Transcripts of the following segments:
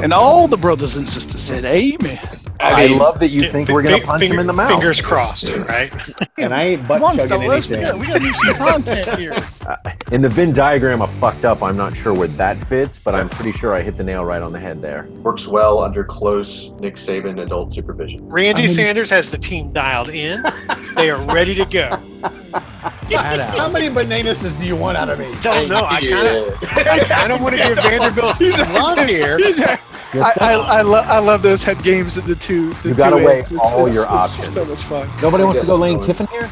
And all the brothers and sisters said, Amen. I, I, love that you think we're going to punch him in the mouth. Fingers crossed, right? and I ain't butt chugging fellas. We anything. got, we got to some content here. Uh, in the Venn diagram of fucked up, I'm not sure where that fits, but I'm pretty sure I hit the nail right on the head there. Works well under close Nick Saban adult supervision. Randy I mean- Sanders has the team dialed in. They are ready to go. How many bananas do you want out of me? Don't know. I kind of, I kind of want to give Vanderbilt some love here. He's- Just I. I, I, lo- I love those head games at the two. The You gotta two weigh ends. all your it's options. So much fun. Nobody wants to go Lane Kiffin here?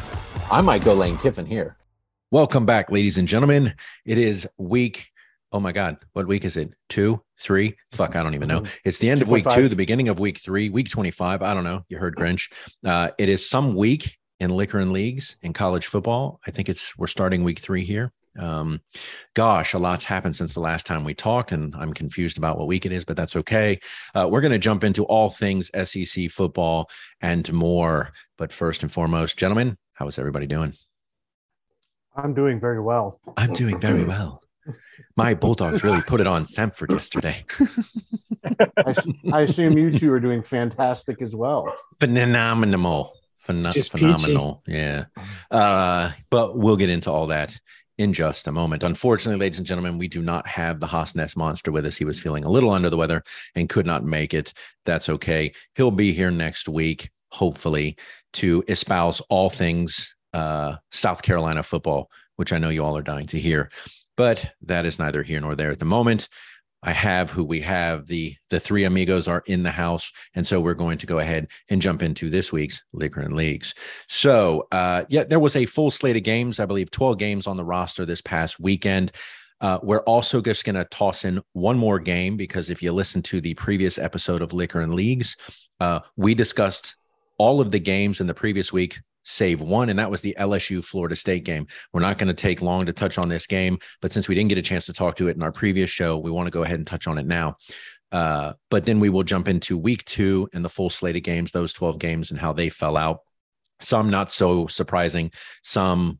I might go Lane Kiffin here. Welcome back, ladies and gentlemen. It is week. Oh my God, what week is it? Two, three? Fuck, I don't even know. It's the end of week two, the beginning of week three, week 25. I don't know. You heard Grinch. Uh, it is some week in liquor and leagues in college football. I think it's we're starting week three here. Um, gosh, a lot's happened since the last time we talked, and I'm confused about what week it is, but that's okay. Uh, we're going to jump into all things SEC football and more. But first and foremost, gentlemen, how is everybody doing? I'm doing very well. I'm doing very well. My Bulldogs really put it on Samford yesterday. I, I, assume you two are doing fantastic as well. Phenomenal. Phen- Just peachy. phenomenal. Yeah. Uh, but we'll get into all that in just a moment. Unfortunately, ladies and gentlemen, we do not have the Haas Nest monster with us. He was feeling a little under the weather and could not make it. That's okay. He'll be here next week, hopefully, to espouse all things uh, South Carolina football, which I know you all are dying to hear. But that is neither here nor there at the moment. I have who we have. The the three amigos are in the house, and so we're going to go ahead and jump into this week's liquor and leagues. So, uh, yeah, there was a full slate of games. I believe twelve games on the roster this past weekend. Uh, we're also just going to toss in one more game because if you listen to the previous episode of Liquor and Leagues, uh, we discussed all of the games in the previous week, save one, and that was the LSU Florida State game. We're not going to take long to touch on this game, but since we didn't get a chance to talk to it in our previous show, we want to go ahead and touch on it now. Uh, but then we will jump into week two and the full slate of games, those 12 games, and how they fell out. Some not so surprising, some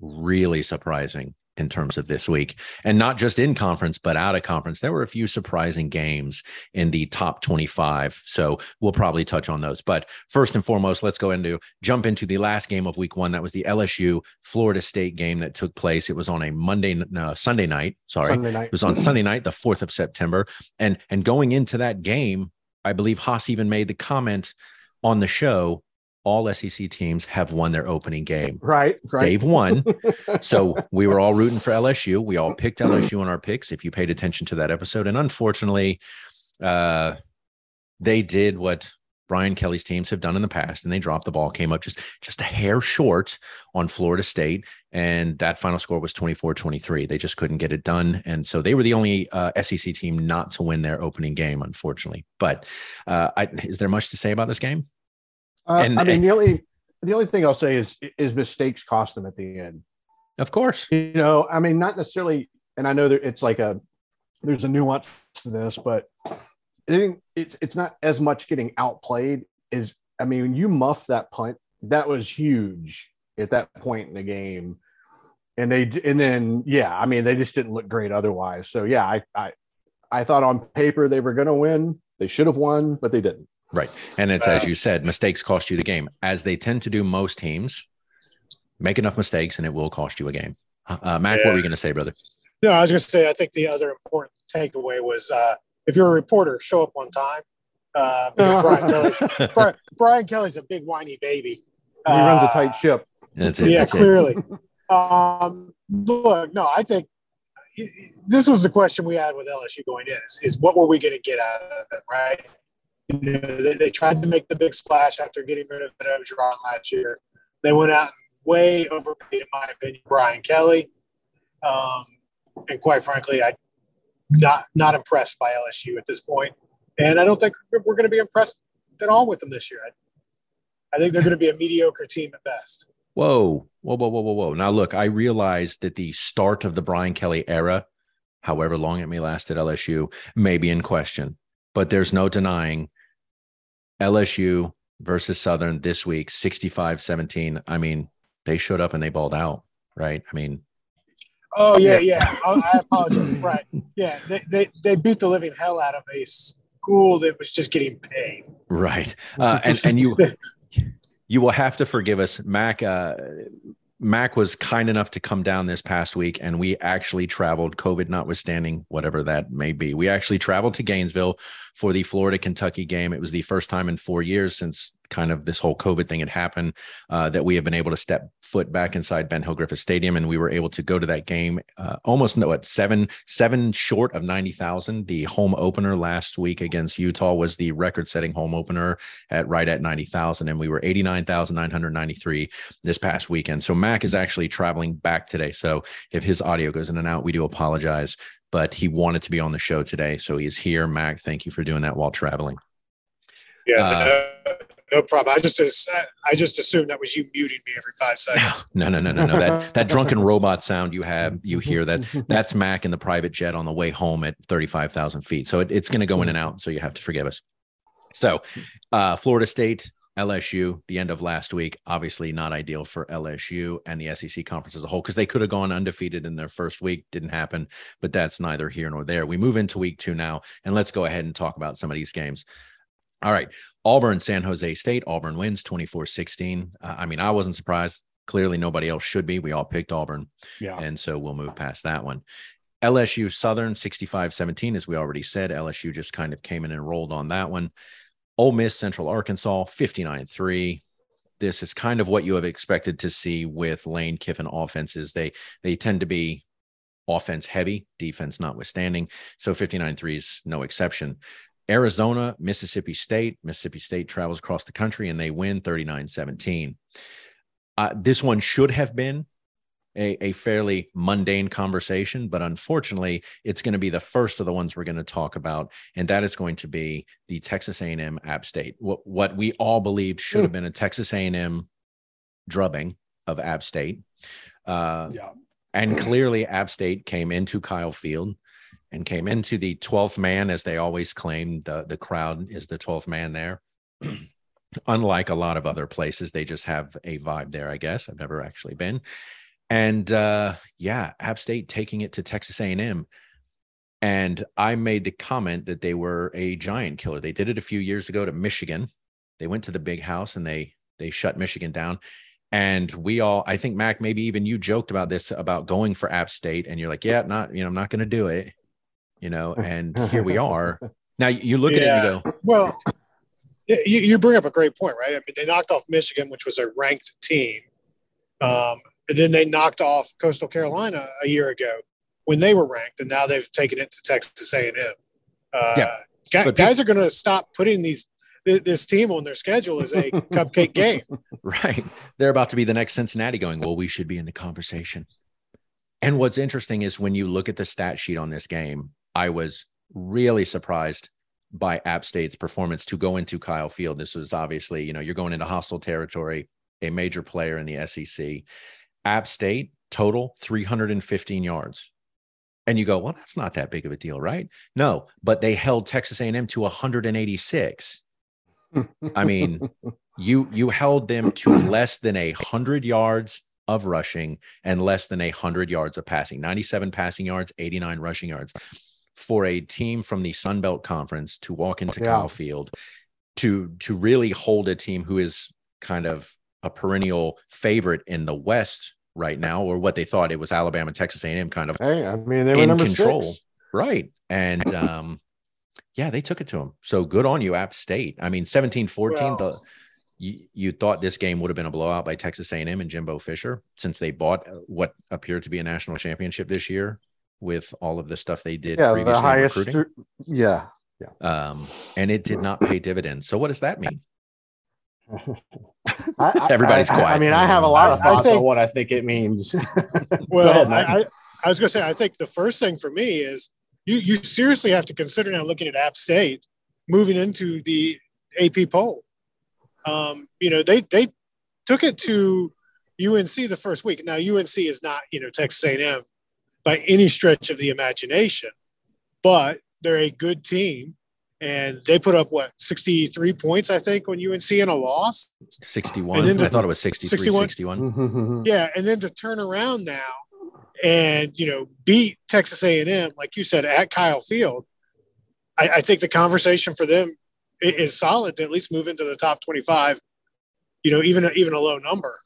really surprising in terms of this week. And not just in conference, but out of conference. There were a few surprising games in the top 25. So we'll probably touch on those. But first and foremost, let's go into jump into the last game of week one. That was the LSU Florida State game that took place. It was on a Monday, no, uh, Sunday night. Sorry. Sunday night. It was on Sunday night, the 4th of September. And and going into that game, I believe Haas even made the comment on the show, all SEC teams have won their opening game. Right, right. They've won. So we were all rooting for LSU. We all picked LSU on our picks if you paid attention to that episode. And unfortunately, uh, they did what Brian Kelly's teams have done in the past, and they dropped the ball, came up just just a hair short on Florida State, and that final score was 24-23. They just couldn't get it done, and so they were the only uh, SEC team not to win their opening game, unfortunately. But uh, I, is there much to say about this game? Uh, and- I mean, the only the only thing I'll say is is mistakes cost them at the end. Of course, You know, I mean, not necessarily. And I know that it's like a there's a nuance to this, but I think it's it's not as much getting outplayed as I mean, when you muff that punt, that was huge at that point in the game. And they and then yeah, I mean, they just didn't look great otherwise. So yeah, I I I thought on paper they were going to win. They should have won, but they didn't. Right. And it's as you said, mistakes cost you the game, as they tend to do most teams. Make enough mistakes and it will cost you a game. Uh, Mac, what were you going to say, brother? No, I was going to say, I think the other important takeaway was uh, if you're a reporter, show up on time. Uh, Brian, Kelly's, Brian, Brian Kelly's a big whiny baby. He runs a Uh, tight ship. That's it. yeah, That's it. clearly. um, look, no, I think this was the question we had with LSU going in: is, is what were we going to get out of it, right? You know, they, they tried to make the big splash after getting rid of Orgeron last year. They went out and way overpaid, in my opinion, Brian Kelly, um, and quite frankly, I not not impressed by LSU at this point. point, and I don't think we're going to be impressed at all with them this year. I, I think they're going to be a mediocre team at best. Whoa, whoa, whoa, whoa, whoa, whoa. Now, look, I realize that the start of the Brian Kelly era, however long it may last at LSU, may be in question, but there's no denying LSU versus Southern this week, 65 17. I mean, they showed up and they balled out, right? I mean, Oh yeah, yeah. I, I apologize. Right. Yeah, they, they they beat the living hell out of a school that was just getting paid. Right. Uh, and and you you will have to forgive us, Mac. Uh, Mac was kind enough to come down this past week, and we actually traveled, COVID notwithstanding, whatever that may be. We actually traveled to Gainesville for the Florida Kentucky game. It was the first time in four years since kind of this whole COVID thing had happened uh, that we have been able to step foot back inside Ben Hill Griffin Stadium, and we were able to go to that game uh, almost no at seven seven short of ninety thousand. The home opener last week against Utah was the record-setting home opener at right at ninety thousand, and we were eighty nine thousand nine hundred ninety three this past weekend. So Mac is actually traveling back today. So if his audio goes in and out, we do apologize. But he wanted to be on the show today, so he is here. Mac, thank you for doing that while traveling. Yeah, Uh, no, problem. I just I just assumed that was you muting me every five seconds. No, no, no, no, no. That that drunken robot sound you have, you hear that. That's Mac in the private jet on the way home at thirty five thousand feet. So it, it's going to go in and out. So you have to forgive us. So, uh, Florida State, LSU, the end of last week, obviously not ideal for LSU and the SEC conference as a whole because they could have gone undefeated in their first week. Didn't happen, but that's neither here nor there. We move into week two now, and let's go ahead and talk about some of these games. All right. Auburn, San Jose State. Auburn wins 24 16. Uh, I mean, I wasn't surprised. Clearly, nobody else should be. We all picked Auburn. Yeah. And so we'll move past that one. LSU Southern 65 17, as we already said. LSU just kind of came in and rolled on that one. Ole Miss Central Arkansas 59 3. This is kind of what you have expected to see with Lane Kiffin offenses. They they tend to be offense heavy, defense notwithstanding. So 59 3 is no exception. Arizona, Mississippi State. Mississippi State travels across the country and they win 39 17. Uh, this one should have been a, a fairly mundane conversation, but unfortunately, it's going to be the first of the ones we're going to talk about, and that is going to be the Texas A&M App State. What what we all believed should have been a Texas A&M drubbing of App State, uh, Yeah. and clearly App State came into Kyle Field and came into the 12th man, as they always claim. The the crowd is the 12th man there. Unlike a lot of other places, they just have a vibe there. I guess I've never actually been and uh, yeah, App State taking it to Texas A&M. And I made the comment that they were a giant killer. They did it a few years ago to Michigan. They went to the big house and they they shut Michigan down. And we all, I think Mac, maybe even you joked about this about going for App State, and you're like, yeah, not, you know, I'm not going to do it, you know. And here we are. Now you look at it and you go, Well, you, you bring up a great point, right? I mean, they knocked off Michigan, which was a ranked team. Um, and then they knocked off Coastal Carolina a year ago when they were ranked, and now they've taken it to Texas A&M. Uh, Yeah, gu- but guys are going to stop putting these this team on their schedule as a cupcake game. Right. They're about to be the next Cincinnati going, well, we should be in the conversation. And what's interesting is when you look at the stat sheet on this game, I was really surprised by App State's performance to go into Kyle Field. This was obviously, you know, you're going into hostile territory, a major player in the SEC. App State total 315 yards. And you go, well, that's not that big of a deal, right? No, but they held Texas A&M to 186. I mean, you you held them to less than a hundred yards of rushing and less than a hundred yards of passing 97 passing yards 89 rushing yards for a team from the sun belt conference to walk into Yeah. kyle field to to really hold a team who is kind of a perennial favorite in the west right now or what they thought it was alabama texas a&m kind of Hey, I mean, they were in number control. six. Right. And um, yeah, they took it to them. So good on you, App State. I mean, 17 14, the, Well- you, you thought this game would have been a blowout by Texas A&M and Jimbo Fisher since they bought uh, what appeared to be a national championship this year with all of the stuff they did Yeah, the previously in highest. recruiting. Yeah. Um, and it did not pay dividends. So what does that mean? I, I- Everybody's I- I, quiet. mean, I have a lot of I- I thoughts think- on what I think it means. Well, ahead, I, I, I was going to say, I think the first thing for me is you you seriously have to consider now looking at App State moving into the AP poll. Um, you know, they they took it to UNC the first week. Now UNC is not you know Texas A&M by any stretch of the imagination, but they're a good team, and they put up what sixty three points I think on UNC in a loss. 61. And then I thought it was 63, 61? 61. Mm-hmm. Yeah, and then to turn around now and you know beat Texas A&M, like you said, at Kyle Field, I, I think the conversation for them is solid to at least move into the top 25. You know, even a, even a low number.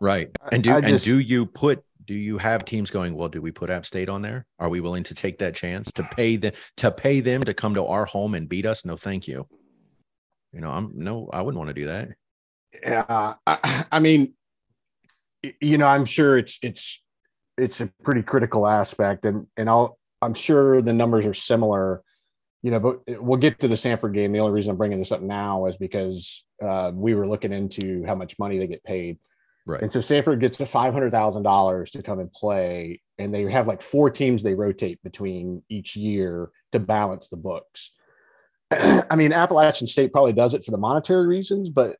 Right. And do I and just- do you put do you have teams going, well, do we put App State on there? Are we willing to take that chance to pay the to pay them to come to our home and beat us? No, thank you. You know, I'm no, I wouldn't want to do that. Yeah, I, I mean, you know, I'm sure it's it's it's a pretty critical aspect, and and I'll I'm sure the numbers are similar. You know, but we'll get to the Samford game. The only reason I'm bringing this up now is because uh, we were looking into how much money they get paid. Right. And so Samford gets a five hundred thousand dollars to come and play, and they have like four teams they rotate between each year to balance the books. I mean, Appalachian State probably does it for the monetary reasons, but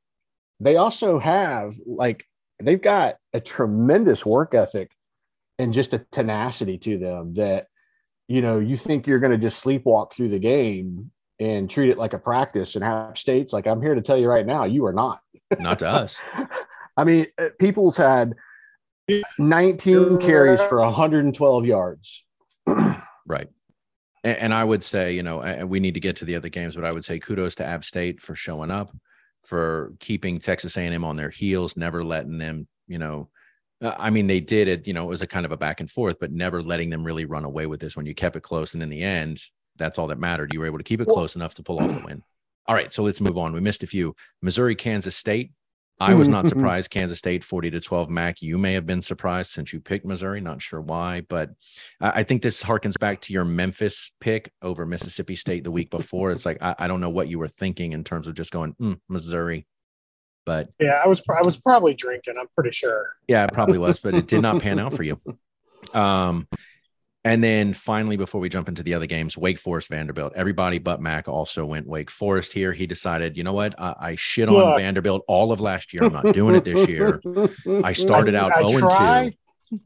they also have like they've got a tremendous work ethic and just a tenacity to them that you know you think you're going to just sleepwalk through the game and treat it like a practice and have states like i'm here to tell you right now you are not Not to us. i mean uh, Peoples had 19 carries for 112 yards Right. And, and I would say, you know, and we need to get to the other games, but I would say kudos to App State for showing up, for keeping Texas A&M on their heels, never letting them, you know, uh, I mean, they did it, you know, it was a kind of a back and forth, but never letting them really run away with this when you kept it close. And in the end, that's all that mattered. You were able to keep it close enough to pull off the win. All right. So let's move on. We missed a few. Missouri, Kansas State. I was not surprised. Kansas State 40 to 12. Mac, you may have been surprised since you picked Missouri. Not sure why, but I I think this harkens back to your Memphis pick over Mississippi State the week before. It's like I, I don't know what you were thinking in terms of just going "Mm, Missouri, but Yeah, I was I was probably drinking. I'm pretty sure. yeah, it probably was, but it did not pan out for you. Um, and then finally, before we jump into the other games, Wake Forest, Vanderbilt. Everybody but Mac also went Wake Forest here. He decided, you know what? I, I shit on Look. Vanderbilt all of last year. I'm not doing it this year. I started out I 0 try, 2.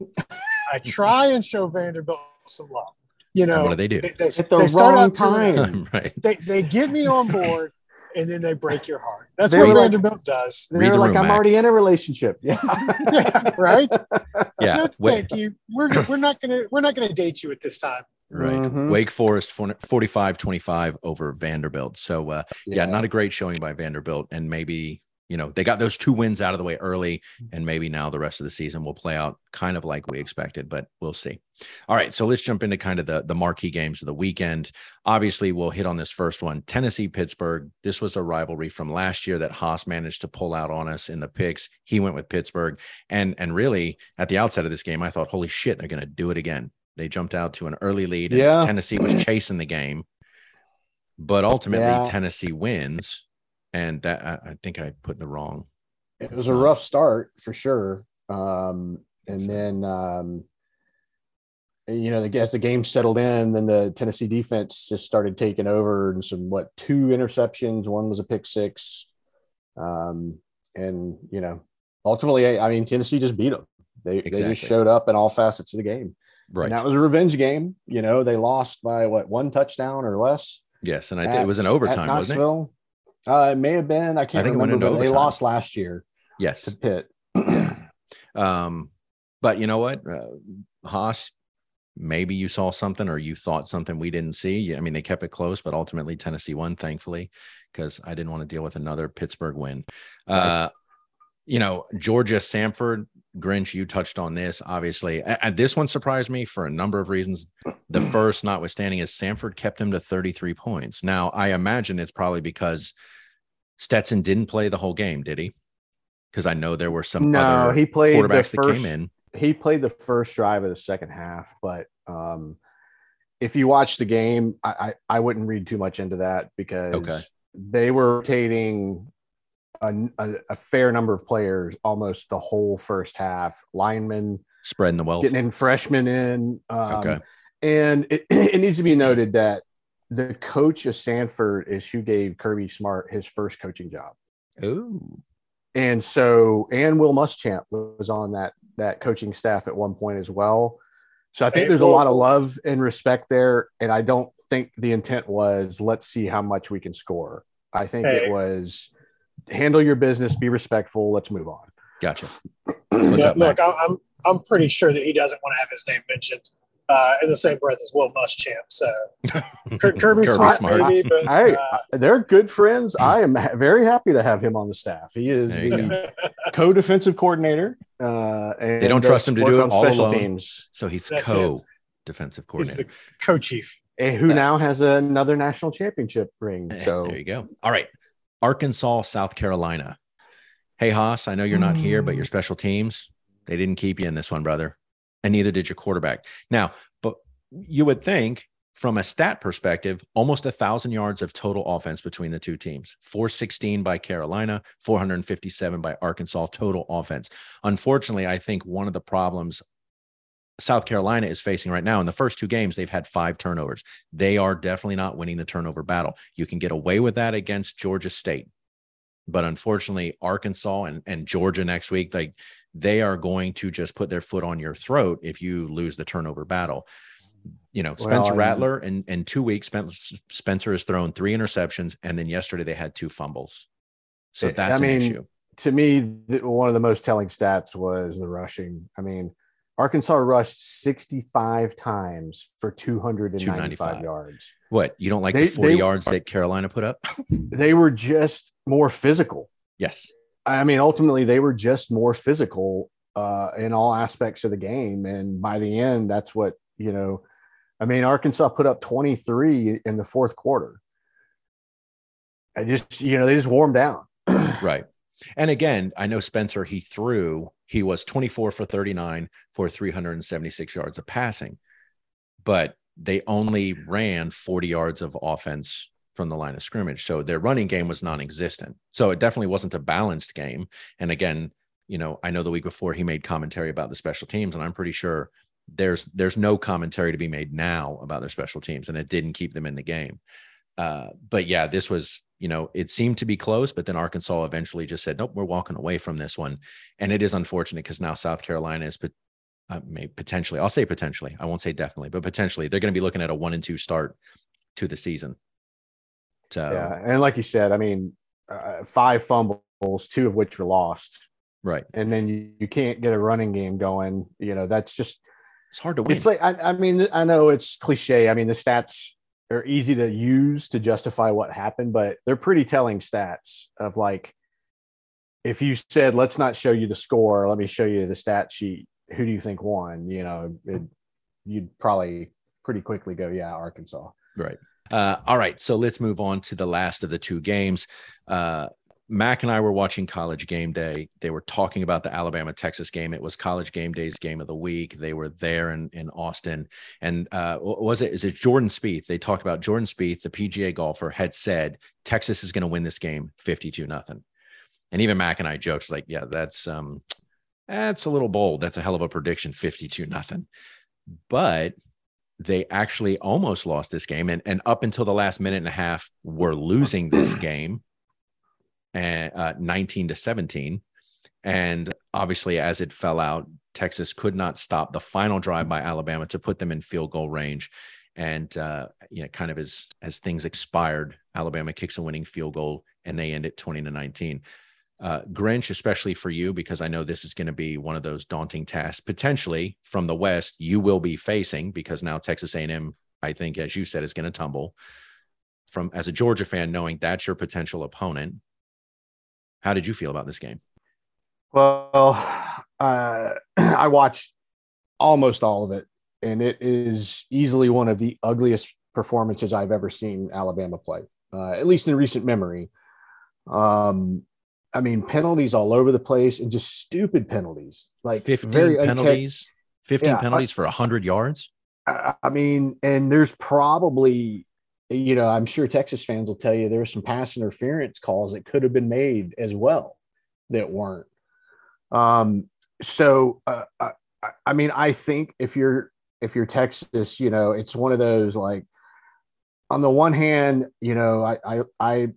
I try and show Vanderbilt some love. You And know, what do they do? They, they, At the they start wrong out two time. right. They they get me on board, and then they break your heart. That's They what were like- Vanderbilt does, They're the like, room, I'm Mac. already in a relationship. Yeah. right? Yeah. No, Wa- thank you. We're we're not gonna we're not gonna date you at this time. Right. Mhm. Wake Forest 45 25 over Vanderbilt. So, uh, yeah. not a great showing by Vanderbilt. And maybe, you know, they got those two wins out of the way early. Mm. And maybe now the rest of the season will play out kind of like we expected, but we'll see. All right. So let's jump into kind of the, the marquee games of the weekend. Obviously, we'll hit on this first one Tennessee, Pittsburgh. This was a rivalry from last year that Haas managed to pull out on us in the picks. He went with Pittsburgh. And, and really, at the outset of this game, I thought, holy shit, they're going to do it again. They jumped out to an early lead. And Yeah. Tennessee was chasing the game, but ultimately Yeah. Tennessee wins. And that I, I think I put the wrong. it was a rough start for sure. Um, and then, um, you know, as the game settled in, then the Tennessee defense just started taking over and some, what, two interceptions. One was a pick six. Um, and, you know, ultimately, I, I mean, Tennessee just beat them. They, they just showed up in all facets of the game. Right. And that was a revenge game. You know, they lost by what, one touchdown or less yes. And I think at- it was an overtime, wasn't it? Uh, it may have been. I can't think it went remember. but they lost last year Yes. to Pitt. Um, but you know what, uh, Haas, maybe you saw something or you thought something we didn't see. I mean, they kept it close, but ultimately Tennessee won, thankfully, because I didn't want to deal with another Pittsburgh win. Uh, you know, Georgia, Samford, Grinch, you touched on this, obviously. A- And this one surprised me for a number of reasons. The first, notwithstanding, is Samford kept them to 33 points. Now, I imagine it's probably because Stetson didn't play the whole game, did he? Because I know there were some No, other he played the quarterbacks that first. came in. He played the first drive of the second half, but um, if you watch the game, I, I I wouldn't read too much into that because Okay. they were rotating a, a, a fair number of players almost the whole first half. Linemen spreading the wealth. getting in freshmen in. Um, Okay. And it, it needs to be noted that the coach of Samford is who gave Kirby Smart his first coaching job. Ooh. and so and Will Muschamp was on that that coaching staff at one point as well. So I think Hey, there's a lot of love and respect there, and I don't think the intent was let's see how much we can score. I think Hey. it was handle your business, be respectful, let's move on. Gotcha. What's yeah, up, look, I'm I'm pretty sure that he doesn't want to have his name mentioned uh, in the same breath as Will Muschamp. So Kirby, Kirby Smart, Smart. maybe, but Hey, uh, they're good friends. I am ha- very happy to have him on the staff. He is the co-defensive coordinator. Uh, and They don't trust him to do it on all special alone. teams. So he's That's co defensive he's coordinator. the co-chief. And who now has another national championship ring. Eh, So there you go. All right. Arkansas, South Carolina. Hey, Haas, I know you're not here, but your special teams, they didn't keep you in this one, brother. And neither did your quarterback. Now, but you would think from a stat perspective, almost a thousand yards of total offense between the two teams 416 by Carolina, 457 by Arkansas total offense. Unfortunately, I think one of the problems South Carolina is facing right now in the first two games, they've had five turnovers. They are definitely not winning the turnover battle. You can get away with that against Georgia State. But unfortunately, Arkansas and, and Georgia next week, like they are going to just put their foot on your throat if you lose the turnover battle. You know, Spencer and- Rattler in, in two weeks, Spencer has thrown three interceptions, and then yesterday they had two fumbles. So that's I an mean, issue. to me, one of the most telling stats was the rushing. I mean, Arkansas rushed 65 times for 295 295. yards. What you don't like They- the 40 they- yards that Carolina put up? They were just more physical. yes. I mean, ultimately, they were just more physical uh, in all aspects of the game. And by the end, that's what, you know, I mean, Arkansas put up 23 in the fourth quarter. I just, you know, they just warmed down. Right. And again, I know Spencer, he threw, he was 24 for 39 for 376 yards of passing, but they only ran 40 yards of offense from the line of scrimmage. So their running game was non existent. So it definitely wasn't a balanced game. And again, you know, I know the week before he made commentary about the special teams, and I'm pretty sure there's there's no commentary to be made now about their special teams, and it didn't keep them in the game. Uh, but yeah, this was, you know, it seemed to be close, but then Arkansas eventually just said, nope, we're walking away from this one. And it is unfortunate because now South Carolina is pot- uh, may potentially, I'll say potentially, I won't say definitely, but potentially they're going to be looking at a one and two start to the season. So, yeah. And like you said, I mean, uh, five fumbles, two of which were lost. right. And then you, you can't get a running game going. You know, that's just, It's hard to win. it's like, I, I mean, I know it's cliche. I mean, the stats are easy to use to justify what happened, but they're pretty telling stats of like, if you said, let's not show you the score, let me show you the stat sheet. Who do you think won? You know, it, you'd probably pretty quickly go, yeah, Arkansas. Right. Uh, all right. So let's move on to the last of the two games. Uh, Mac and I were watching College Game Day. They were talking about the Alabama Texas game. It was College Game Day's game of the week. They were there in, in Austin. And uh, was it? Is it Jordan Spieth? They talked about Jordan Spieth, the PGA golfer, had said Texas is going to win this game 52 nothing. And even Mac and I joked, like, yeah, that's um, that's a little bold. That's a hell of a prediction, 52 nothing. But they actually almost lost this game and, and up until the last minute and a half were losing this game and uh, 19 to 17 and obviously as it fell out texas could not stop the final drive by alabama to put them in field goal range. And uh, you know kind of as as things expired alabama kicks a winning field goal and they end it 20 to 19 uh, Grinch, especially for you, because I know this is going to be one of those daunting tasks potentially from the West you will be facing because now Texas A&M, I think, as you said, is going to tumble. From as a Georgia fan, knowing that's your potential opponent, how did you feel about this game? Well, uh, I watched almost all of it, and it is easily one of the ugliest performances I've ever seen Alabama play, uh, at least in recent memory. Um, I mean, penalties all over the place and just stupid penalties, like 15 very unca- penalties, 15 Yeah, I- penalties for 100 yards. I I mean, and there's probably, you know, I'm sure Texas fans will tell you there were some pass interference calls that could have been made as well that weren't. Um, so, uh, I, I- I mean, I think if you're if you're Texas, you know, it's one of those like, on the one hand, you know, I I I,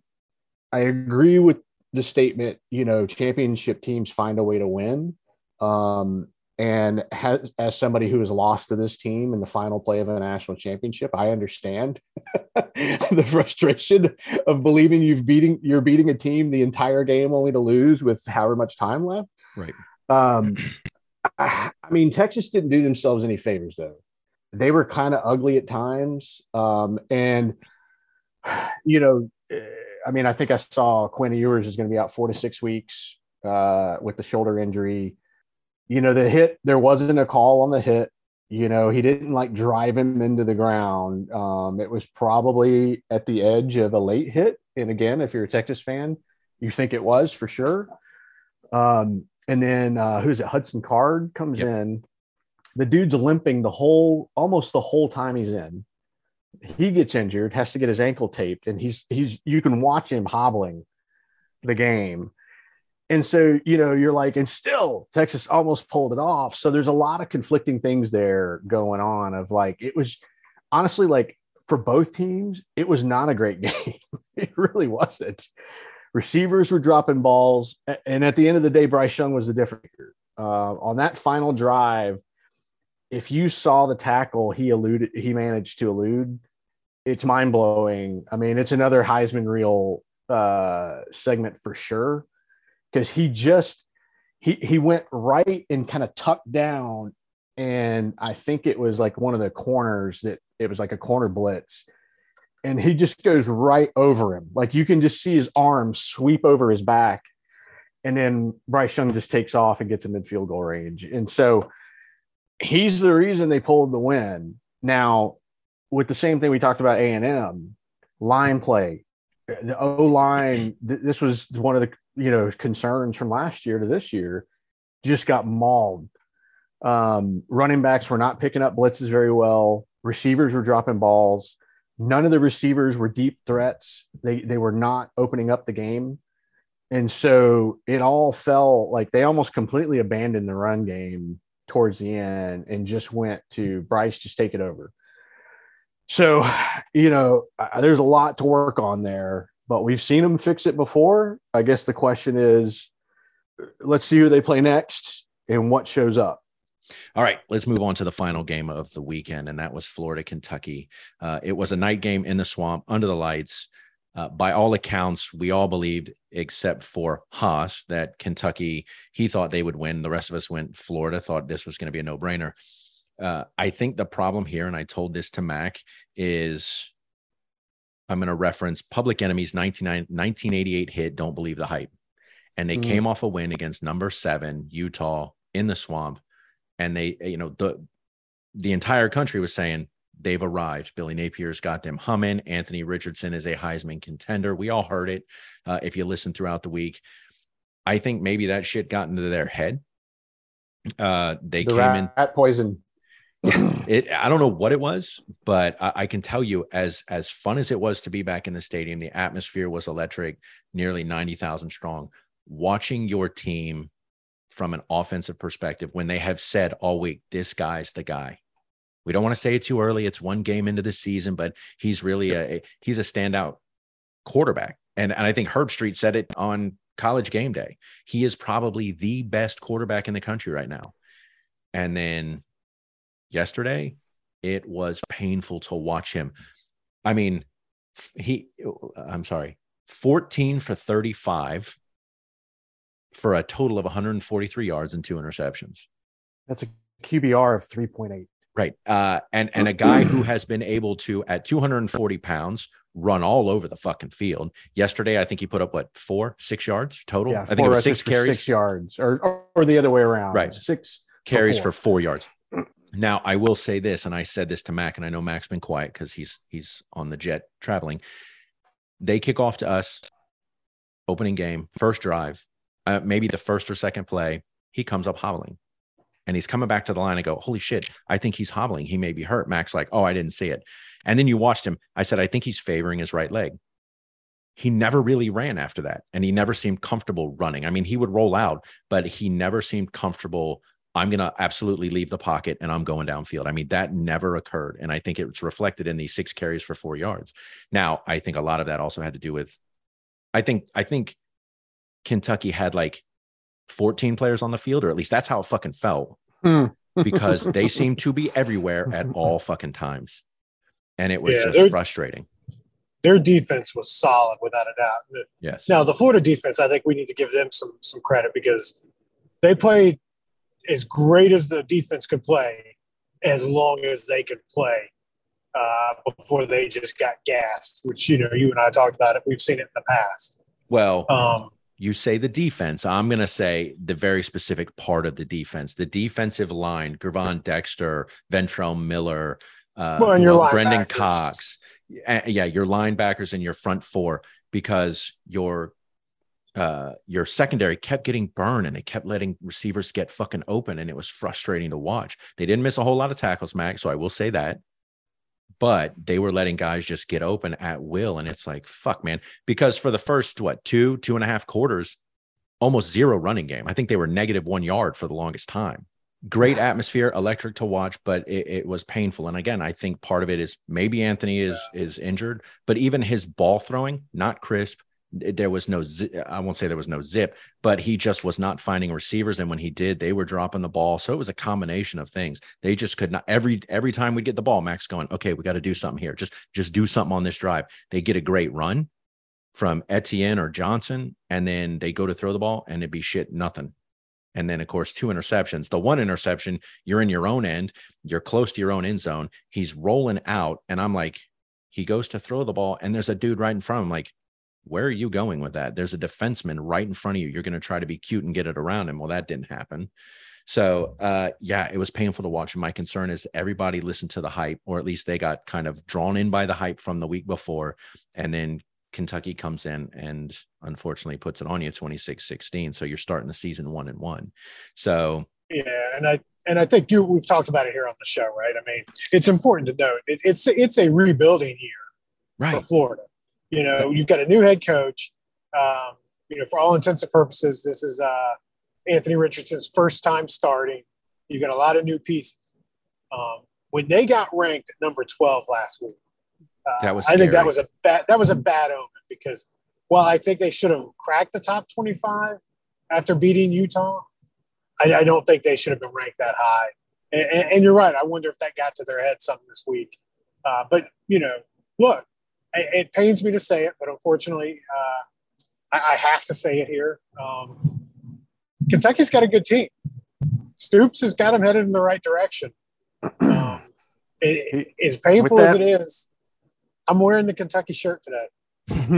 I agree with the statement. You know, championship teams find a way to win. Um, and has, as somebody who has lost to this team in the final play of a national championship, I understand the frustration of believing you've beating you're beating a team the entire game only to lose with however much time left. Right. Um, I, I mean, Texas didn't do themselves any favors though. They were kind of ugly at times, um, and you know, eh, I mean, I think I saw Quinn Ewers is going to be out four to six weeks uh, with the shoulder injury. You know, the hit there wasn't a call on the hit. You know, he didn't like drive him into the ground. Um, it was probably at the edge of a late hit. And again, if you're a Texas fan, you think it was for sure. Um, and then uh, who's it? Hudson Card comes Yep. in. The dude's limping the whole, almost the whole time he's in. He gets injured, has to get his ankle taped, and he's he's you can watch him hobbling the game. And so, you know, you're like, and still Texas almost pulled it off. So there's a lot of conflicting things there going on of like, it was honestly like for both teams, it was not a great game. it really wasn't. Receivers were dropping balls. And at the end of the day, Bryce Young was the difference. Uh, on that final drive, if you saw the tackle he eluded, he managed to elude, it's mind blowing. I mean, it's another Heisman reel uh, segment for sure because he just he he went right and kind of tucked down, and I think it was like one of the corners that it was like a corner blitz, and he just goes right over him. Like you can just see his arms sweep over his back, and then Bryce Young just takes off and gets him in field goal range, and so he's the reason they pulled the win. Now, with the same thing we talked about A and M line play, the O line. Th- this was one of the you know concerns from last year to this year. Just got mauled. Um, running backs were not picking up blitzes very well. Receivers were dropping balls. None of the receivers were deep threats. They they were not opening up the game. And so it all fell like they almost completely abandoned the run game towards the end and just went to Bryce, just take it over. So, you know, there's a lot to work on there, but we've seen them fix it before. I guess the question is let's see who they play next and what shows up. All right, let's move on to the final game of the weekend, and that was Florida Kentucky. Uh, it was a night game in the swamp under the lights. Uh, by all accounts, we all believed, except for Haas, that Kentucky he thought they would win. The rest of us went Florida, thought this was going to be a no brainer. Uh, I think the problem here, and I told this to Mac, is I'm going to reference Public Enemy's 19, 1988 hit, Don't Believe the Hype. And they Mhm. came off a win against number seven, Utah, in the swamp. And they, you know, the the entire country was saying they've arrived. Billy Napier's got them humming. Anthony Richardson is a Heisman contender. We all heard it uh, if you listen throughout the week. I think maybe that shit got into their head. Uh, they the came in rat poison. it i don't know what it was but I, I can tell you as as fun as it was to be back in the stadium the atmosphere was electric nearly 90000 strong. Watching your team from an offensive perspective when they have said all week this guy's the guy. We don't want to say it too early it's one game into the season but he's really a he's a standout quarterback. And, and i think Herbstreit said it on college game day. He is probably the best quarterback in the country right now. And then yesterday, it was painful to watch him. I mean, he, I'm sorry, 14 for 35 for a total of 143 yards and two interceptions. That's a QBR of 3.8. Right. Uh, and, and a guy who has been able to, at 240 pounds, run all over the fucking field. Yesterday, I think he put up what, four, six yards total? Yeah, I think it was six carries. six yards, or, or or the other way around. Right. six carries four. for four yards. Now I will say this, and I said this to Mac, and I know Mac's been quiet because he's he's on the jet traveling. They kick off to us, opening game, first drive, uh, maybe the first or second play. He comes up hobbling, and he's coming back to the line. I go, holy shit! I think he's hobbling. He may be hurt. Mac's like, oh, I didn't see it. And then you watched him. I said, I think he's favoring his right leg. He never really ran after that, and he never seemed comfortable running. I mean, he would roll out, but he never seemed comfortable I'm going to absolutely leave the pocket and I'm going downfield. I mean, that never occurred. And I think it's reflected in these six carries for four yards. Now, I think a lot of that also had to do with, I think, I think Kentucky had like 14 players on the field, or at least that's how it fucking felt Hmm. because they seemed to be everywhere at all fucking times. And it was Yeah, just frustrating. Their defense was solid without a doubt. Yes. Now the Florida defense, I think we need to give them some some credit because they played as great as the defense could play, as long as they could play uh, before they just got gassed. Which you know, you and I talked about it. We've seen it in the past. Well, Um, you say the defense. I'm going to say the very specific part of the defense. The defensive line, Gervon Dexter, Ventrell Miller, uh, Well, and your else? Brenton. Cox. Uh, yeah, your linebackers and your front four because your uh your secondary kept getting burned and they kept letting receivers get fucking open and it was frustrating to watch. They didn't miss a whole lot of tackles, Max, so I will say that. But they were letting guys just get open at will. And it's like, fuck, man. Because for the first, what, two, two and a half quarters, almost zero running game. I think they were negative one yard for the longest time. Great atmosphere, electric to watch, but it, it was painful. And again, I think part of it is maybe Anthony is is injured, but even his ball throwing, not crisp. There was no, I won't say there was no zip, but he just was not finding receivers. And when he did, they were dropping the ball. So it was a combination of things. They just could not. Every every time we get the ball, Max going, okay, we got to do something here. Just just do something on this drive. They get a great run from Etienne or Johnson, and then they go to throw the ball, and it'd be shit, nothing. And then, of course, two interceptions. The one interception, you're in your own end, you're close to your own end zone. He's rolling out, and I'm like, he goes to throw the ball, and there's a dude right in front of him. Like, where are you going with that? There's a defenseman right in front of you. You're going to try to be cute and get it around him. Well, that didn't happen. So, uh, yeah, it was painful to watch. My concern is everybody listened to the hype, or at least they got kind of drawn in by the hype from the week before. And then Kentucky comes in and unfortunately puts it on you 26 16. So you're starting the season one and one. So, Yeah, and I and I think you we've talked about it here on the show, right? I mean, it's important to note it, it's it's a rebuilding year for right. Florida. You know, you've got a new head coach. Um, you know, for all intents and purposes, this is uh, Anthony Richardson's first time starting. You've got a lot of new pieces. Um, when they got ranked at number twelve last week, uh, That was I think that was a bad that was a bad omen because while I think they should have cracked the top twenty-five after beating Utah, I, I don't think they should have been ranked that high. And, and, and you're right. I wonder if that got to their head something this week. Uh, but you know, look, it, it pains me to say it, but unfortunately, uh, I, I have to say it here. Um, Kentucky's got a good team. Stoops has got them headed in the right direction. Um, it, it- as painful With as it is, I'm wearing the Kentucky shirt today.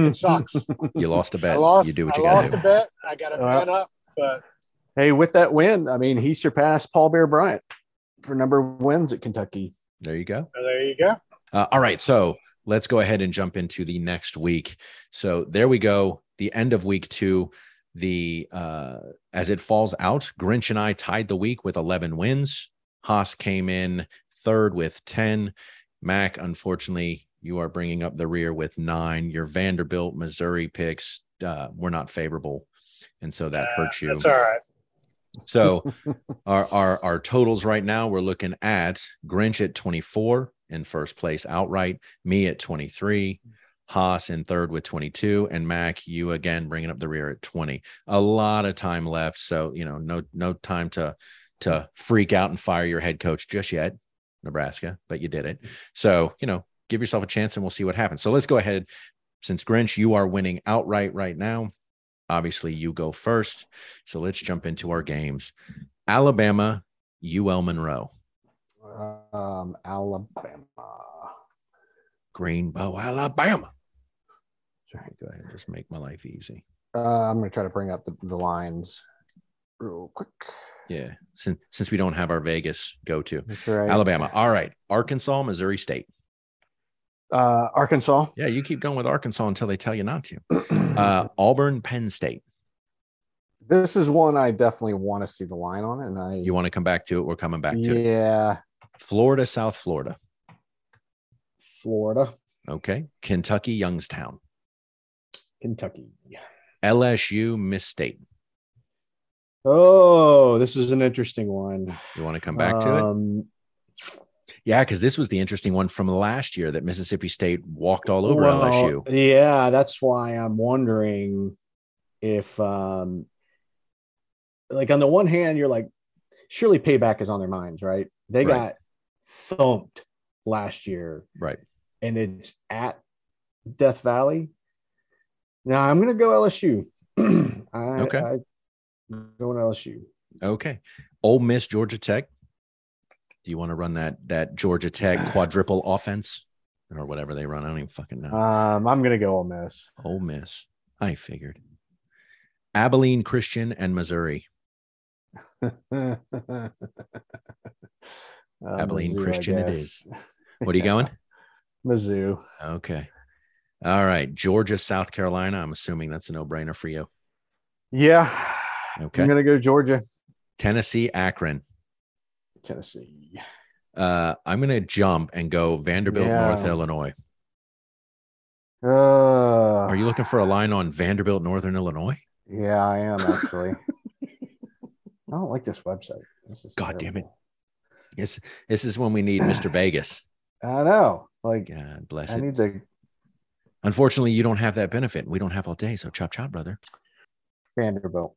It sucks. You lost a bet. I lost. you do what you got I lost to a bet. I got to Well- man up, but hey, with that win, I mean, he surpassed Paul Bear Bryant for number of wins at Kentucky. There you go. there you go. Uh, all right. So let's go ahead and jump into the next week. So there we go. The end of week two. The uh, as it falls out, Grinch and I tied the week with 11 wins. Haas came in third with 10. Mac, unfortunately, you are bringing up the rear with nine. Your Vanderbilt, Missouri picks uh, were not favorable, and so that Uh, hurts you. That's all right. So our, our our totals right now, we're looking at Grinch at 24 in first place outright, me at 23, Haas in third with 22, and Mac, you again bringing up the rear at 20. A lot of time left, so you know, no no time to to freak out and fire your head coach just yet, Nebraska, but you did it. So you know, give yourself a chance, and we'll see what happens. So let's go ahead. Since Grinch, you are winning outright right now. Obviously, you go first. So let's jump into our games. Alabama, UL Monroe, Um, Alabama. Greenbow, Alabama. Sorry, go ahead. Just make my life easy. Uh, I'm going to try to bring up the, the lines real quick. Yeah. Since since we don't have our Vegas go to That's right. Alabama. All right. Arkansas, Missouri State. Uh, Arkansas. Yeah, you keep going with Arkansas until they tell you not to. Uh, Auburn, Penn State. this is one I definitely want to see the line on, and I You want to come back to it? We're coming back to it. yeah, Florida, South Florida. Florida, Okay. Kentucky, Youngstown. Kentucky. LSU, Miss State. Oh, this is an interesting one. You want to come back to it? Um, Yeah, because this was the interesting one from last year that Mississippi State walked all over well, LSU. Yeah, that's why I'm wondering if, um, like, on the one hand, you're like, surely payback is on their minds, right? They Right. got thumped last year, Right. and it's at Death Valley. Now I'm going to go LSU. I, Okay. I, going LSU. Okay. Ole Miss, Georgia Tech. Do you want to run that that Georgia Tech quadruple offense or whatever they run? I don't even fucking know. Um, I'm gonna go Ole Miss. Ole Miss. I figured. Abilene Christian and Missouri. Uh, Abilene Mizzou, Christian it is. What are you going? Mizzou. Okay. All right. Georgia, South Carolina. I'm assuming that's a no brainer for you. Yeah. Okay. I'm gonna go Georgia. Tennessee, Akron. Tennessee. Uh, I'm going to jump and go Vanderbilt, Yeah. North Illinois. Uh, Are you looking for a line on Vanderbilt, Northern Illinois? Yeah, I am actually. I don't like this website. This is God damn it. Yes. This is when we need Mr. Vegas. I know. Like God bless I it. need to Unfortunately, you don't have that benefit. We don't have all day. So chop chop, brother. Vanderbilt.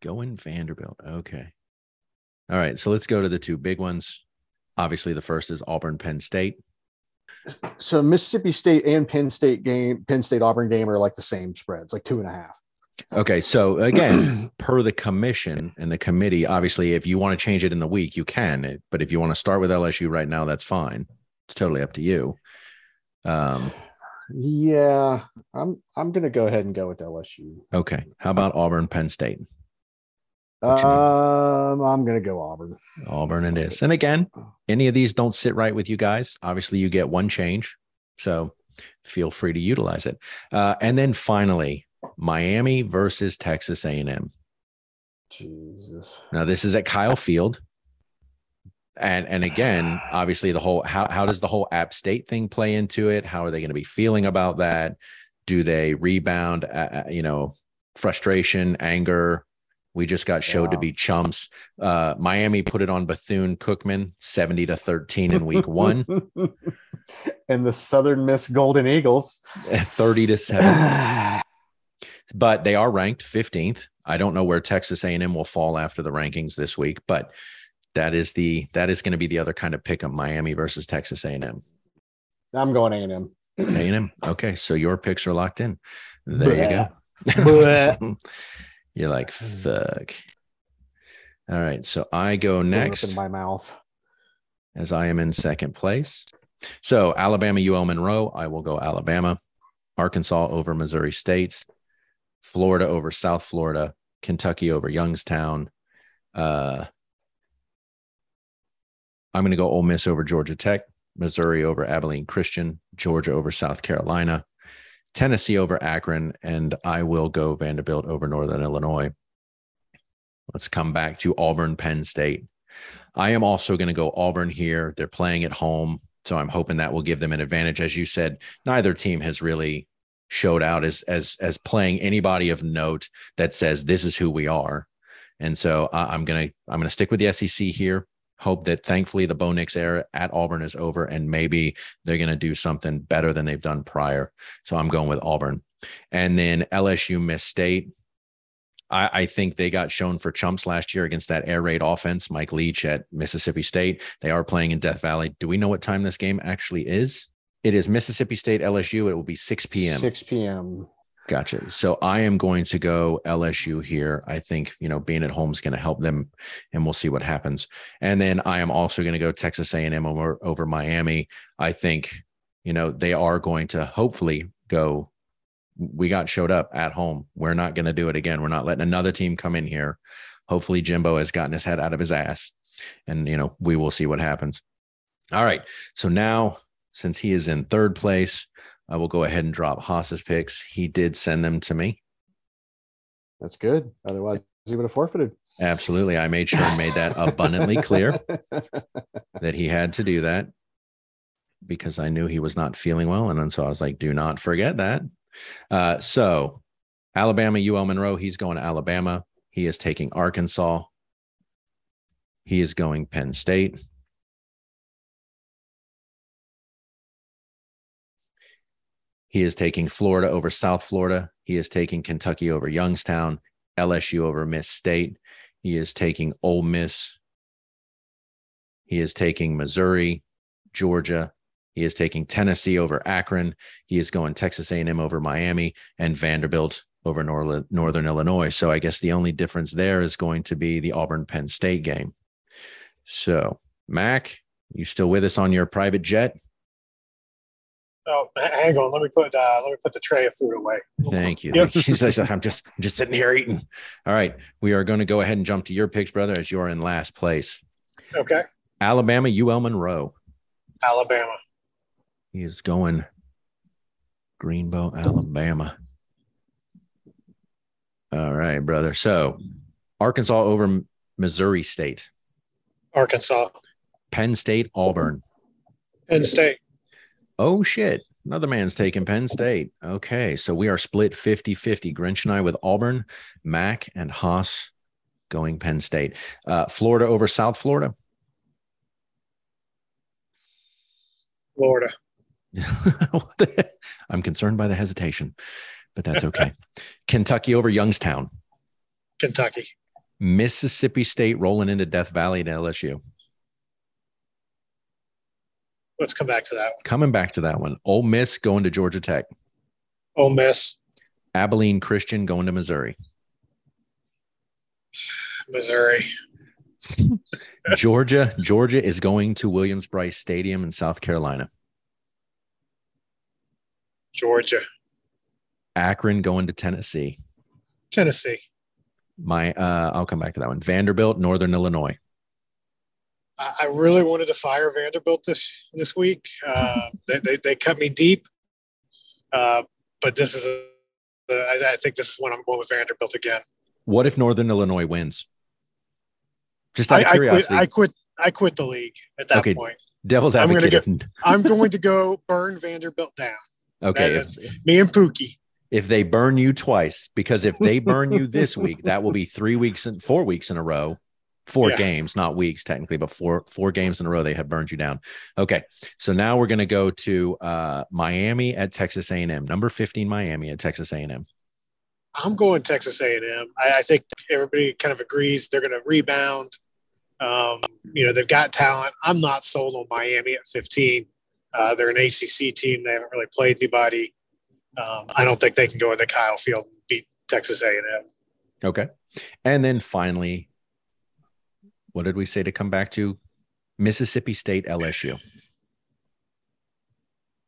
Going Vanderbilt. Okay. All right. So let's go to the two big ones. Obviously, the first is Auburn, Penn State. So Mississippi State and Penn State game, Penn State Auburn game are like the same spreads, like two and a half. Okay. So again, per the commission and the committee, obviously, if you want to change it in the week, you can. But if you want to start with LSU right now, that's fine. It's totally up to you. Um, Yeah, I'm I'm gonna go ahead and go with LSU. okay. How about Auburn, Penn State? What you mean? Um, I'm gonna go Auburn. Auburn it is. And again, any of these don't sit right with you guys. Obviously, you get one change. So feel free to utilize it. Uh, and then finally, Miami versus Texas A&M. Jesus. Now, this is at Kyle Field. And and again, obviously, the whole how how does the whole App State thing play into it? How are they going to be feeling about that? Do they rebound? Uh, uh, you know, frustration, anger. We just got showed to be chumps. Uh, Miami put it on Bethune Cookman, seventy to thirteen in Week One, and the Southern Miss Golden Eagles. thirty to seven. But they are ranked fifteenth. I don't know where Texas A and M will fall after the rankings this week, but that is the that is going to be the other kind of pick 'em, Miami versus Texas A and M. I'm going A and M. A and M. Okay, so your picks are locked in. There you go. You're like fuck. All right, so I go in next my mouth. as I am in second place. So Alabama, UL Monroe. I will go Alabama. Arkansas over Missouri State. Florida over South Florida. Kentucky over Youngstown. Uh, I'm going to go Ole Miss over Georgia Tech. Missouri over Abilene Christian. Georgia over South Carolina. Tennessee over Akron, and I will go Vanderbilt over Northern Illinois. Let's come back to Auburn, Penn State. I am also going to go Auburn here. They're playing at home, so I'm hoping that will give them an advantage. As you said, neither team has really showed out as as as playing anybody of note that says this is who we are. And so I'm gonna I'm gonna stick with the SEC here. Hope that thankfully the Bo Nix era at Auburn is over, and maybe they're gonna do something better than they've done prior. So I'm going with Auburn, and then LSU Miss State. I, I think they got shown for chumps last year against that air raid offense. Mike Leach at Mississippi State. They are playing in Death Valley. Do we know what time this game actually is? It is Mississippi State LSU. It will be 6 p.m. 6 p.m. Gotcha. So I am going to go LSU here. I think, you know, being at home is going to help them and we'll see what happens. And then I am also going to go Texas A&M over, over Miami. I think, you know, they are going to hopefully go we got showed up at home. We're not going to do it again. We're not letting another team come in here. Hopefully Jimbo has gotten his head out of his ass and you know, we will see what happens. All right. So now since he is in third place, I will go ahead and drop Haas's picks. He did send them to me. That's good. Otherwise, he would have forfeited. Absolutely. I made sure and made that abundantly clear that he had to do that because I knew he was not feeling well. And so I was like, do not forget that. Uh, so Alabama, UL Monroe, he's going to Alabama. He is taking Arkansas. He is going Penn State. He is taking Florida over South Florida. He is taking Kentucky over Youngstown, LSU over Miss State. He is taking Ole Miss. He is taking Missouri, Georgia. He is taking Tennessee over Akron. He is going Texas A&M over Miami and Vanderbilt over Northern Illinois. So I guess the only difference there is going to be the Auburn Penn State game. So, Mac, you still with us on your private jet? Oh, hang on. Let me put uh, let me put the tray of food away. Thank you. Yep. He says, I'm just I'm just sitting here eating. All right. We are going to go ahead and jump to your picks, brother, as you are in last place. Okay, Alabama, UL Monroe. Alabama. He is going Greenbow, Alabama. All right, brother. So Arkansas over Missouri State, Arkansas. Penn State, Auburn. Penn State. Oh, shit. Another man's taking Penn State. Okay. So we are split 50 50. Grinch and I with Auburn, Mac, and Haas going Penn State. Uh, Florida over South Florida. Florida. What the heck? I'm concerned by the hesitation, but that's okay. Kentucky over Youngstown. Kentucky. Mississippi State rolling into Death Valley to LSU. Let's come back to that one. Coming back to that one. Ole Miss going to Georgia Tech. Ole Miss. Abilene Christian going to Missouri. Missouri. Georgia, Georgia is going to Williams Brice Stadium in South Carolina. Georgia. Akron going to Tennessee. Tennessee. My uh I'll come back to that one. Vanderbilt, Northern Illinois. I, I really wanted to fire Vanderbilt this this week. Uh, they, they they cut me deep, uh, but this is a, I, I think this is when I'm going with Vanderbilt again. What if Northern Illinois wins? Just out I, of I quit. curiosity. I quit. I quit the league at that Okay. point. Devil's I'm gonna advocate. I'm going to go burn Vanderbilt down. okay. That If, Me and Pookie. if they burn you twice, because if they burn you this week, that will be three weeks and four weeks in a row, four Yeah. games, not weeks technically, but four four games in a row they have burned you down. Okay, so now we're going to go to uh, Miami at Texas A&M, number fifteen Miami at Texas A&M. I'm going Texas A&M. I, I think everybody kind of agrees they're going to rebound. Um, you know, they've got talent. I'm not sold on Miami at 15. Uh, they're an ACC team. They haven't really played anybody. Um, I don't think they can go into Kyle Field and beat Texas A&M. Okay, and then finally, what did we say to come back to? Mississippi State LSU.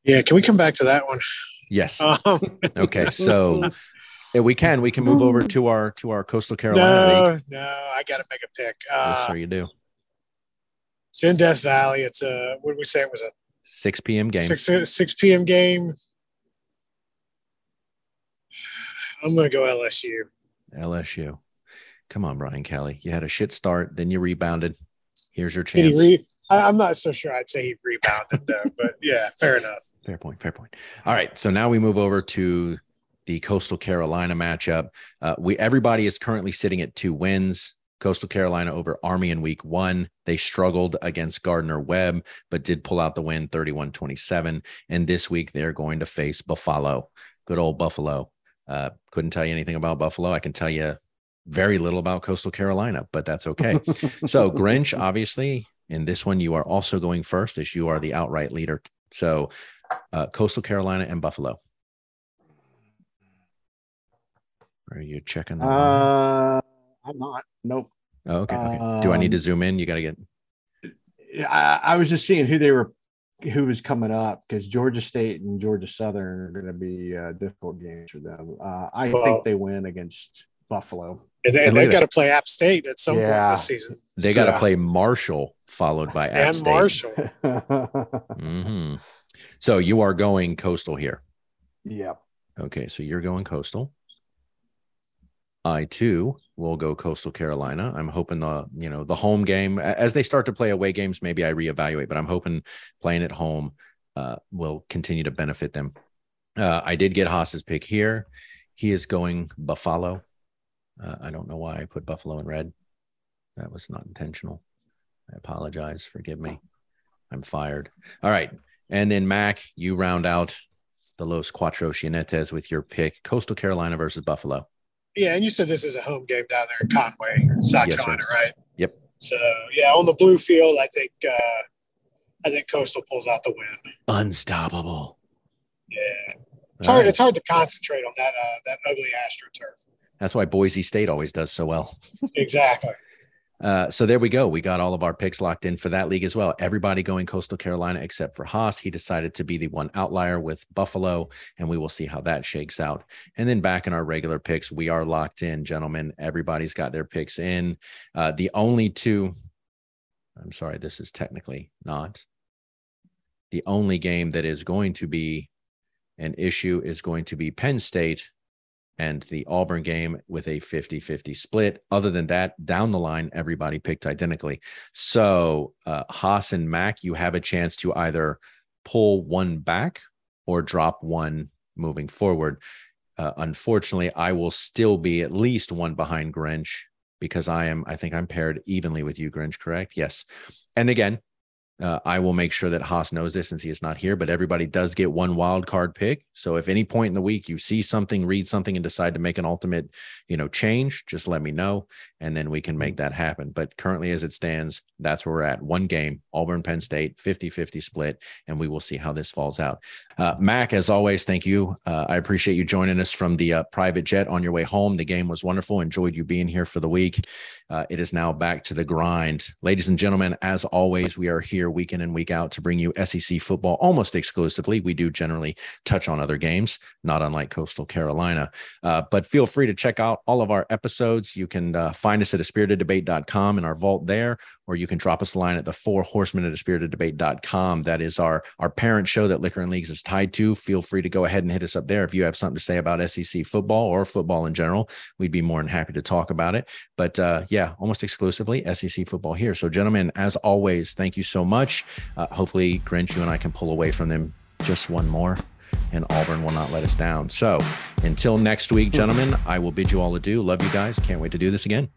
Yeah, can we come back to that one? Yes. Um, Okay, so yeah, we can we can move over to our to our Coastal Carolina league. no, no, I got to make a pick. Yes, Uh, sir, you do. it's in Death Valley. It's a what did we say? It was a 6 p.m. game. six six p.m. game. I'm going to go LSU. LSU. Come on, Brian Kelly. You had a shit start, then you rebounded. Here's your chance. re- I, I'm not so sure. I'd say he rebounded though, but yeah, fair enough. fair point. Fair point. All right. So now we move over to the Coastal Carolina matchup. Uh, we everybody is currently sitting at two wins. Coastal Carolina over Army in week one. They struggled against Gardner Webb, but did pull out the win 31 27. And this week they're going to face Buffalo. Good old Buffalo. Uh, couldn't tell you anything about Buffalo. I can tell you very little about Coastal Carolina, but that's okay. so, Grinch, obviously, in this one, you are also going first as you are the outright leader. So, uh, Coastal Carolina and Buffalo. Are you checking that? Uh, I'm not. Nope. oh, okay. okay. Do I need to um, zoom in? You got to get. I, I was just seeing who they were, who was coming up because Georgia State and Georgia Southern are going to be uh, difficult games for them. Uh, I Well- think they win against Buffalo. And they, have got to play App State at some Yeah. point this season. They So- got to play Marshall, followed by App and State. Marshall. hmm So you are going Coastal here. yeah. Okay, so you're going Coastal. I too will go Coastal Carolina. I'm hoping the you know the home game as they start to play away games, maybe I reevaluate, but I'm hoping playing at home uh, will continue to benefit them. Uh, I did get Haas's pick here. He is going Buffalo. Uh, I don't know why I put Buffalo in red. That was not intentional. I apologize. Forgive me. I'm fired. All right. And then Mac, you round out the Los Cuatro Jinetes with your pick Coastal Carolina versus Buffalo. Yeah, and you said this is a home game down there in Conway, South Yes, sir. Carolina, right? Yep. So yeah, on the blue field, I think uh, I think Coastal pulls out the win. Unstoppable. Yeah. It's All hard, right. it's hard to concentrate on that uh, that ugly AstroTurf. That's why Boise State always does so well. Exactly. Uh, so there we go. We got all of our picks locked in for that league as well. Everybody going Coastal Carolina except for Haas. He decided to be the one outlier with Buffalo, and we will see how that shakes out. And then back in our regular picks, we are locked in, gentlemen. Everybody's got their picks in. Uh, the only two, I'm sorry, this is technically not. The only game that is going to be an issue is going to be Penn State and the Auburn game with a 50 50 split. Other than that, down the line, everybody picked identically. So, uh, Haas and Mac, you have a chance to either pull one back or drop one moving forward. Uh, unfortunately, I will still be at least one behind Grinch because I am, I think I'm paired evenly with you, Grinch, correct? Yes. And again, uh, I will make sure that Haas knows this since he is not here, but everybody does get one wild card pick. So if any point in the week you see something, read something, and decide to make an ultimate, you know, change, just let me know, and then we can make that happen. But currently, as it stands, that's where we're at. One game, Auburn, Penn State, 50-50 split, and we will see how this falls out. Uh, Mac, as always, thank you. Uh, I appreciate you joining us from the uh, private jet on your way home. The game was wonderful. Enjoyed you being here for the week. Uh, it is now back to the grind. Ladies and gentlemen, as always, we are here week in and week out to bring you SEC football almost exclusively. We do generally touch on other games, not unlike Coastal Carolina. Uh, but feel free to check out all of our episodes. You can uh, find us at aspiriteddebate.com in our vault there, or you can drop us a line at the four horsemen at aspiriteddebate.com. That is our, our parent show that Liquor and Leagues is tied to. Feel free to go ahead and hit us up there if you have something to say about SEC football or football in general. We'd be more than happy to talk about it. But uh, yeah, almost exclusively SEC football here. So, gentlemen, as always, thank you so much. Uh, hopefully, Grinch, you and I can pull away from them just one more, and Auburn will not let us down. So, until next week, gentlemen, I will bid you all adieu. Love you guys. Can't wait to do this again.